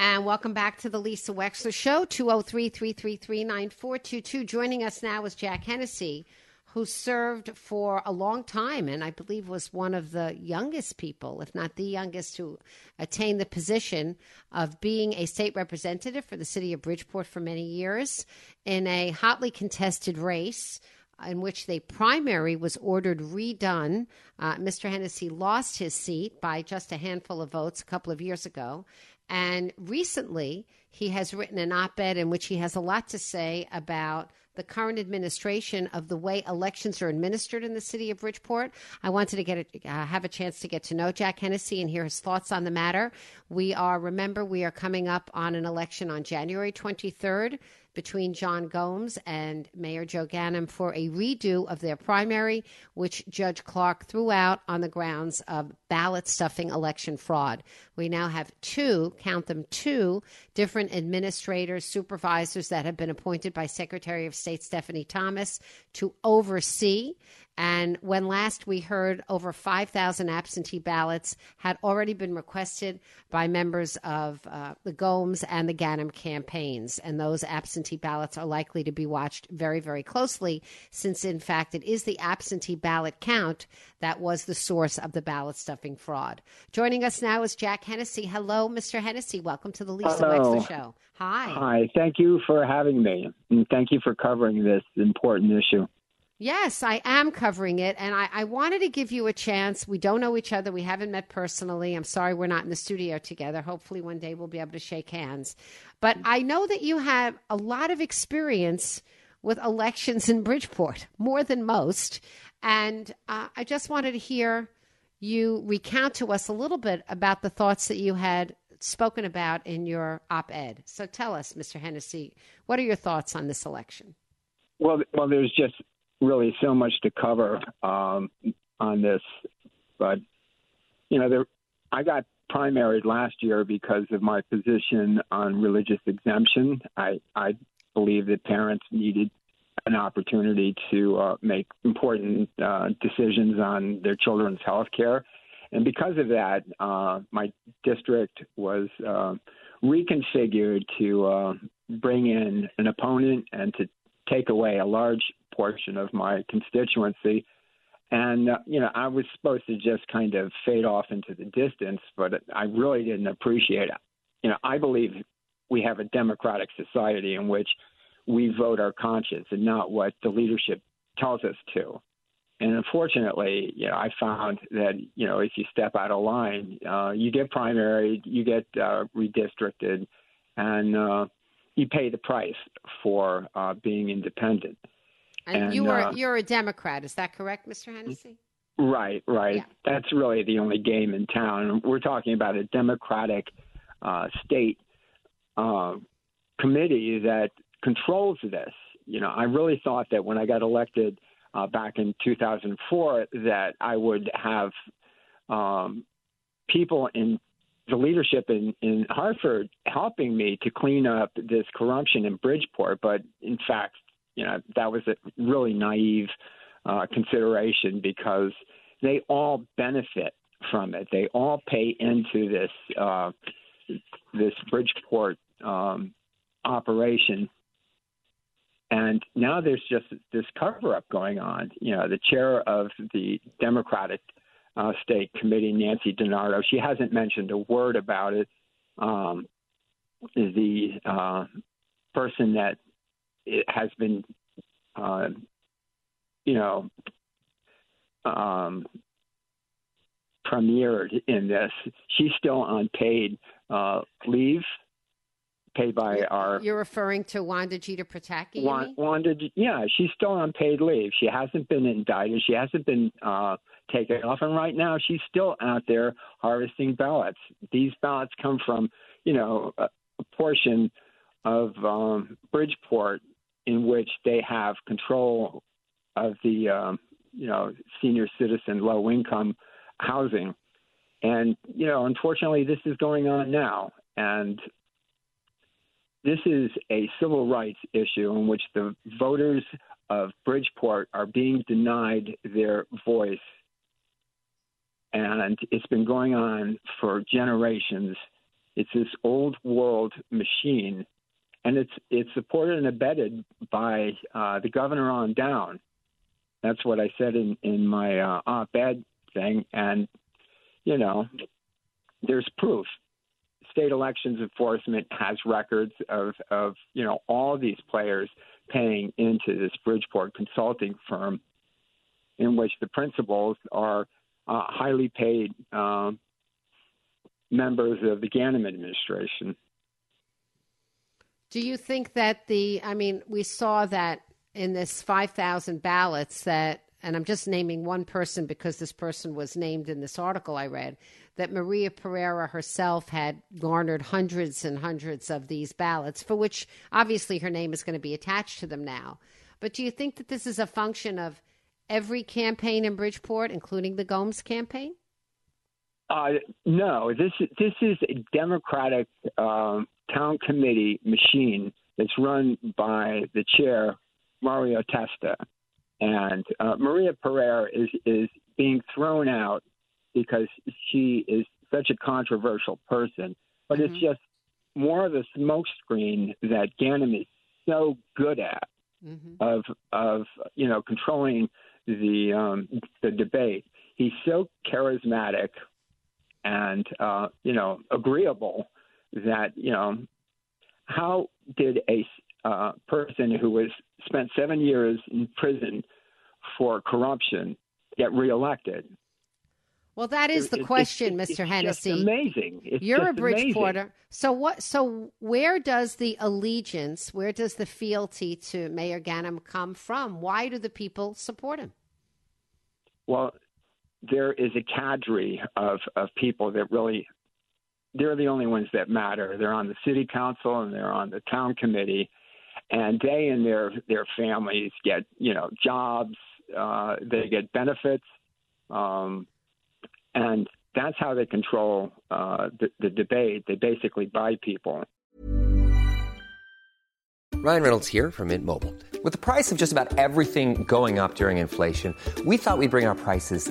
And welcome back to the Lisa Wexler Show, 203 333 9422. Joining us now is Jack Hennessy, who served for a long time and I believe was one of the youngest people, if not the youngest, to attain the position of being a state representative for the city of Bridgeport for many years in a hotly contested race in which the primary was ordered redone. Uh, Mr. Hennessy lost his seat by just a handful of votes a couple of years ago. And recently, he has written an op ed in which he has a lot to say about the current administration of the way elections are administered in the city of Bridgeport. I wanted to get a, uh, have a chance to get to know Jack Hennessy and hear his thoughts on the matter. We are, remember, we are coming up on an election on January 23rd between John Gomes and Mayor Joe Ganim for a redo of their primary, which Judge Clark threw out on the grounds of ballot stuffing election fraud. We now have two, count them two, different administrators, supervisors that have been appointed by Secretary of State Stephanie Thomas to oversee and when last we heard over 5,000 absentee ballots had already been requested by members of uh, the Gomes and the Ganim campaigns. And those absentee ballots are likely to be watched very, very closely, since in fact it is the absentee ballot count that was the source of the ballot stuffing fraud. Joining us now is Jack Hennessy. Hello, Mr. Hennessy. Welcome to the Lisa Hello. Wexler Show. Hi. Hi, thank you for having me, and thank you for covering this important issue. Yes, I am covering it. And I, I, wanted to give you a chance. We don't know each other. We haven't met personally. I'm sorry we're not in the studio together. Hopefully, one day we'll be able to shake hands. But I know that you have a lot of experience with elections in Bridgeport, more than most. And uh, I just wanted to hear you recount to us a little bit about the thoughts that you had spoken about in your op ed. So tell us, Mr. Hennessy, what are your thoughts on this election? Well, well, there's just really so much to cover um, on this, but you know, there, I got primaried last year because of my position on religious exemption. I I believe that parents needed an opportunity to uh, make important uh, decisions on their children's health care. And because of that, uh, my district was uh, reconfigured to uh, bring in an opponent and to take away a large portion of my constituency. And, uh, you know, I was supposed to just kind of fade off into the distance, but I really didn't appreciate it. You know, I believe we have a democratic society in which we vote our conscience and not what the leadership tells us to. And unfortunately, you know, I found that you know if you step out of line, uh, you get primary, you get uh, redistricted, and uh, you pay the price for uh, being independent. And, And, you are uh, you're a Democrat, is that correct, Mr. Hennessy? Right, right. Yeah. That's really the only game in town. We're talking about a Democratic uh, state uh, committee that controls this. You know, I really thought that when I got elected uh, back in 2004, that I would have um, people in the leadership in, in Hartford helping me to clean up this corruption in Bridgeport. But in fact, you know, that was a really naive uh, consideration because they all benefit from it. They all pay into this uh, this Bridgeport um, operation. And now there's just this cover up going on. You know, the chair of the Democratic uh, State Committee, Nancy DiNardo, she hasn't mentioned a word about it. Um, the uh, person that has been, uh, you know, um, premiered in this, she's still on paid uh, leave paid by our. You're referring to Wanda Geter-Pataky? Wanda, yeah, she's still on paid leave. She hasn't been indicted. She hasn't been uh, taken off, and right now she's still out there harvesting ballots. These ballots come from, you know, a, a portion of um, Bridgeport in which they have control of the, um, you know, senior citizen, low income housing. And, you know, unfortunately, this is going on now. And this is a civil rights issue in which the voters of Bridgeport are being denied their voice. And it's been going on for generations. It's this old world machine, and it's it's supported and abetted by uh, the governor on down. That's what I said in in my uh, op-ed thing, and you know, there's proof state elections enforcement has records of, of you know all these players paying into this Bridgeport consulting firm, in which the principals are uh, highly paid um, members of the Ganim administration. Do you think that the? I mean, we saw that in this five thousand ballots that and I'm just naming one person because this person was named in this article I read, that Maria Pereira herself had garnered hundreds and hundreds of these ballots, for which obviously her name is going to be attached to them now. But do you think that this is a function of every campaign in Bridgeport, including the Gomes campaign? Uh, no, this this is a Democratic um, town committee machine that's run by the chair Mario Testa, and uh, Maria Pereira is is being thrown out because she is such a controversial person. But mm-hmm. it's just more of a smokescreen that Ganim is so good at mm-hmm. of of you know controlling the um, the debate. He's so charismatic and uh, you know agreeable that you know how did a uh, person who was spent seven years in prison for corruption get reelected. Well, that is the question, it's, Mr. Hennessy. amazing. It's You're a Bridgeporter. So what? So where does the allegiance, where does the fealty to Mayor Ganim come from? Why do the people support him? Well, there is a cadre of of people that really they're the only ones that matter. They're on the city council and they're on the town committee, and they and their their families get you know jobs, uh, they get benefits, um, and that's how they control uh, the, the debate. They basically buy people. Ryan Reynolds here from Mint Mobile. With the price of just about everything going up during inflation, we thought we'd bring our prices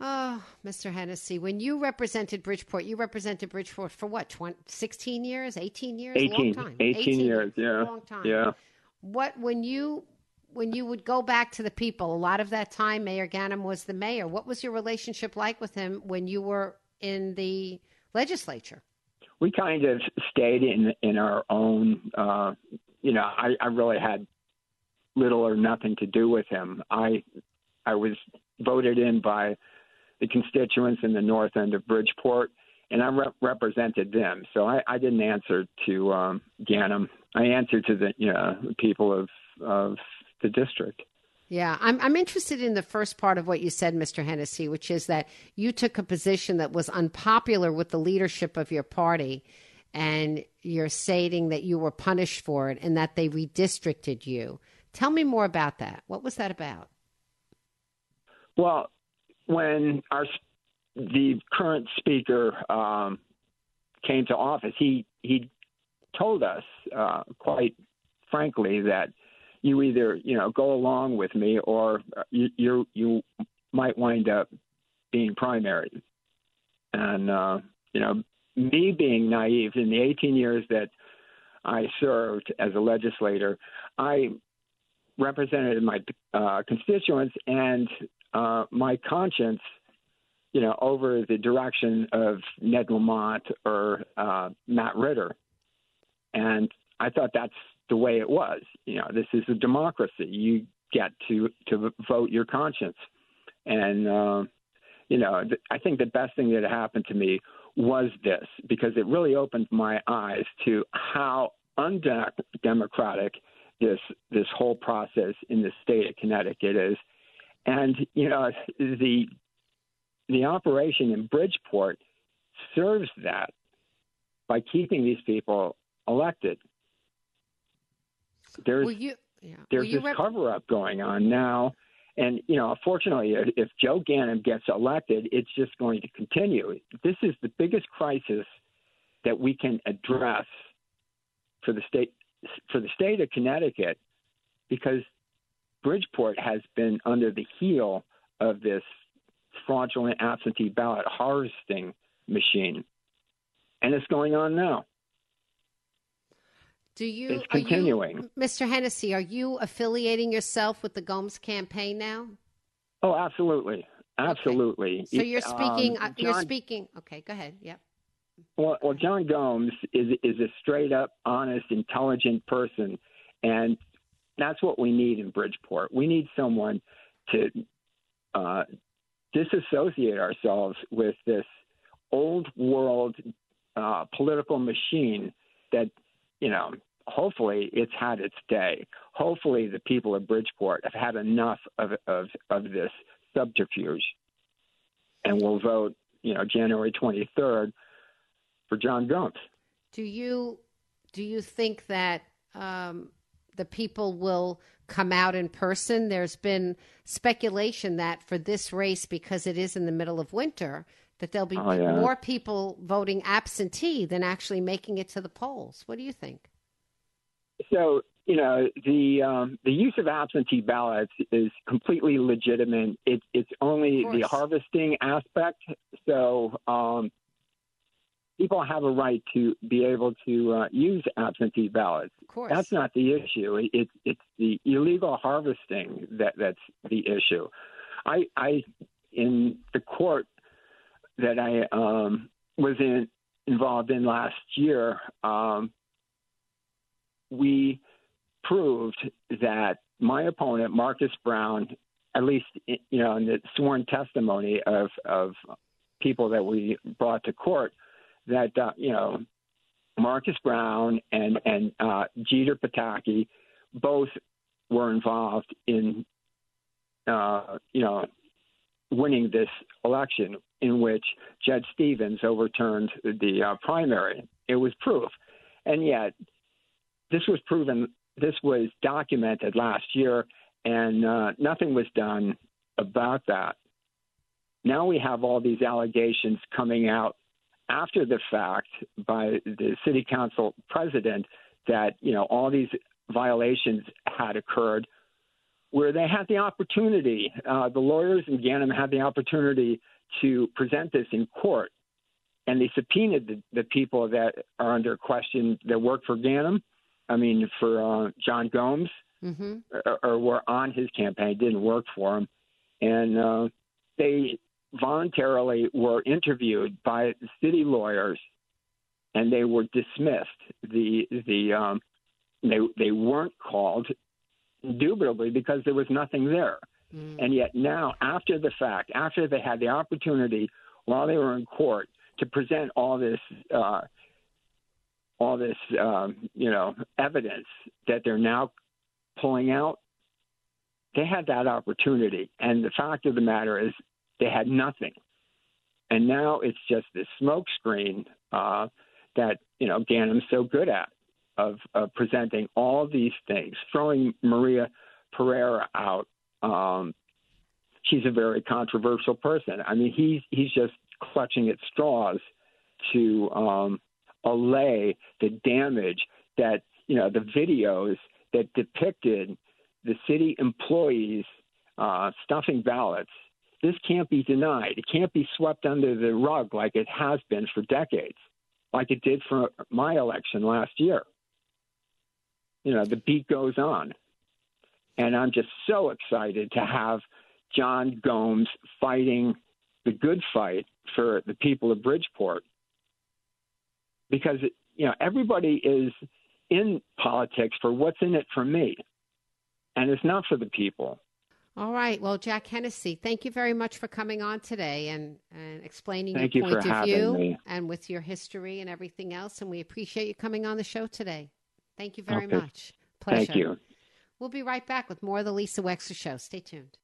Oh, Mr. Hennessy, when you represented Bridgeport, you represented Bridgeport for what, 20, 16 years, 18 years? 18, long time. 18, 18 years, yeah. Long time. Yeah. What, when you when you would go back to the people, a lot of that time Mayor Ganim was the mayor. What was your relationship like with him when you were in the legislature? We kind of stayed in in our own. Uh, you know, I, I really had little or nothing to do with him. I I was voted in by the constituents in the north end of Bridgeport, and I represented them. So I, I didn't answer to um, Ganim. I answered to the you know people of of the district. Yeah, I'm I'm interested in the first part of what you said, Mr. Hennessy, which is that you took a position that was unpopular with the leadership of your party, and you're stating that you were punished for it and that they redistricted you. Tell me more about that. What was that about? Well, when our the current speaker um, came to office, he he told us uh, quite frankly that you either you know go along with me or you you, you might wind up being primary. And uh, you know, me being naive in the 18 years that I served as a legislator, I represented my uh, constituents and uh, my conscience, you know, over the direction of Ned Lamont or uh, Matt Ritter. And I thought that's the way it was. You know, this is a democracy. You get to to vote your conscience, and uh, you know, th- I think the best thing that happened to me was this because it really opened my eyes to how undemocratic this this whole process in the state of Connecticut is, and you know, the the operation in Bridgeport serves that by keeping these people elected. There's you, yeah. there's this rep- cover up going on now. And, you know, unfortunately, if Joe Ganim gets elected, it's just going to continue. This is the biggest crisis that we can address for the state for the state of Connecticut because Bridgeport has been under the heel of this fraudulent absentee ballot harvesting machine. And it's going on now. Do you it's continuing. You, Mr. Hennessy, are you affiliating yourself with the Gomes campaign now? Oh, absolutely. Absolutely. Okay. So you're speaking um, uh, you're speaking okay, go ahead. Yep. Well, well, John Gomes is is a straight up, honest, intelligent person, and that's what we need in Bridgeport. We need someone to uh, disassociate ourselves with this old world uh, political machine that you know hopefully it's had its day. Hopefully the people of Bridgeport have had enough of of, of this subterfuge, and will vote, you know, January 23rd for John Gump. Do you do you think that um, the people will come out in person? There's been speculation that for this race, because it is in the middle of winter, that there'll be oh, yeah. more people voting absentee than actually making it to the polls. What do you think? So you know the um, the use of absentee ballots is completely legitimate. It, it's only the harvesting aspect. So um, people have a right to be able to uh, use absentee ballots. Of course. That's not the issue. It, it, it's the illegal harvesting that that's the issue. I, I in the court that I um, was in involved in last year. Um, we proved that my opponent, Marcus Brown, at least you know in the sworn testimony of of people that we brought to court, that uh, you know Marcus Brown and and uh, Geter-Pataky both were involved in uh, you know winning this election in which Judge Stevens overturned the uh, primary. It was proof, and yet this was proven, this was documented last year, and uh, nothing was done about that. Now we have all these allegations coming out after the fact by the city council president that you know all these violations had occurred where they had the opportunity uh, the lawyers in Ganim had the opportunity to present this in court, and they subpoenaed the, the people that are under question that work for Ganim. I mean, for uh, John Gomes, Mm-hmm. or, or were on his campaign, didn't work for him, and uh, they voluntarily were interviewed by city lawyers, and they were dismissed. The the um, they they weren't called, indubitably because there was nothing there. And yet now, after the fact, after they had the opportunity while they were in court to present all this, uh, all this, um, you know, evidence that they're now pulling out, they had that opportunity. And the fact of the matter is, they had nothing. And now it's just this smokescreen uh, that you know Ganim's so good at of, of presenting all these things, throwing Maria Pereira out. Um, she's a very controversial person. I mean, he's he's just clutching at straws to um, allay the damage that you know the videos that depicted the city employees uh, stuffing ballots. This can't be denied. It can't be swept under the rug like it has been for decades, like it did for my election last year. You know, the beat goes on. And I'm just so excited to have John Gomes fighting the good fight for the people of Bridgeport because, you know, everybody is in politics for what's in it for me, and it's not for the people. All right. Well, Jack Hennessy, thank you very much for coming on today and, and explaining Thank your you point for of having view me. and with your history and everything else. And we appreciate you coming on the show today. Thank you very Okay. much. Pleasure. Thank you. We'll be right back with more of the Lisa Wexler Show. Stay tuned.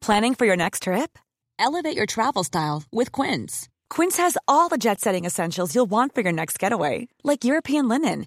Planning for your next trip? Elevate your travel style with Quince. Quince has all the jet setting essentials you'll want for your next getaway, like European linen,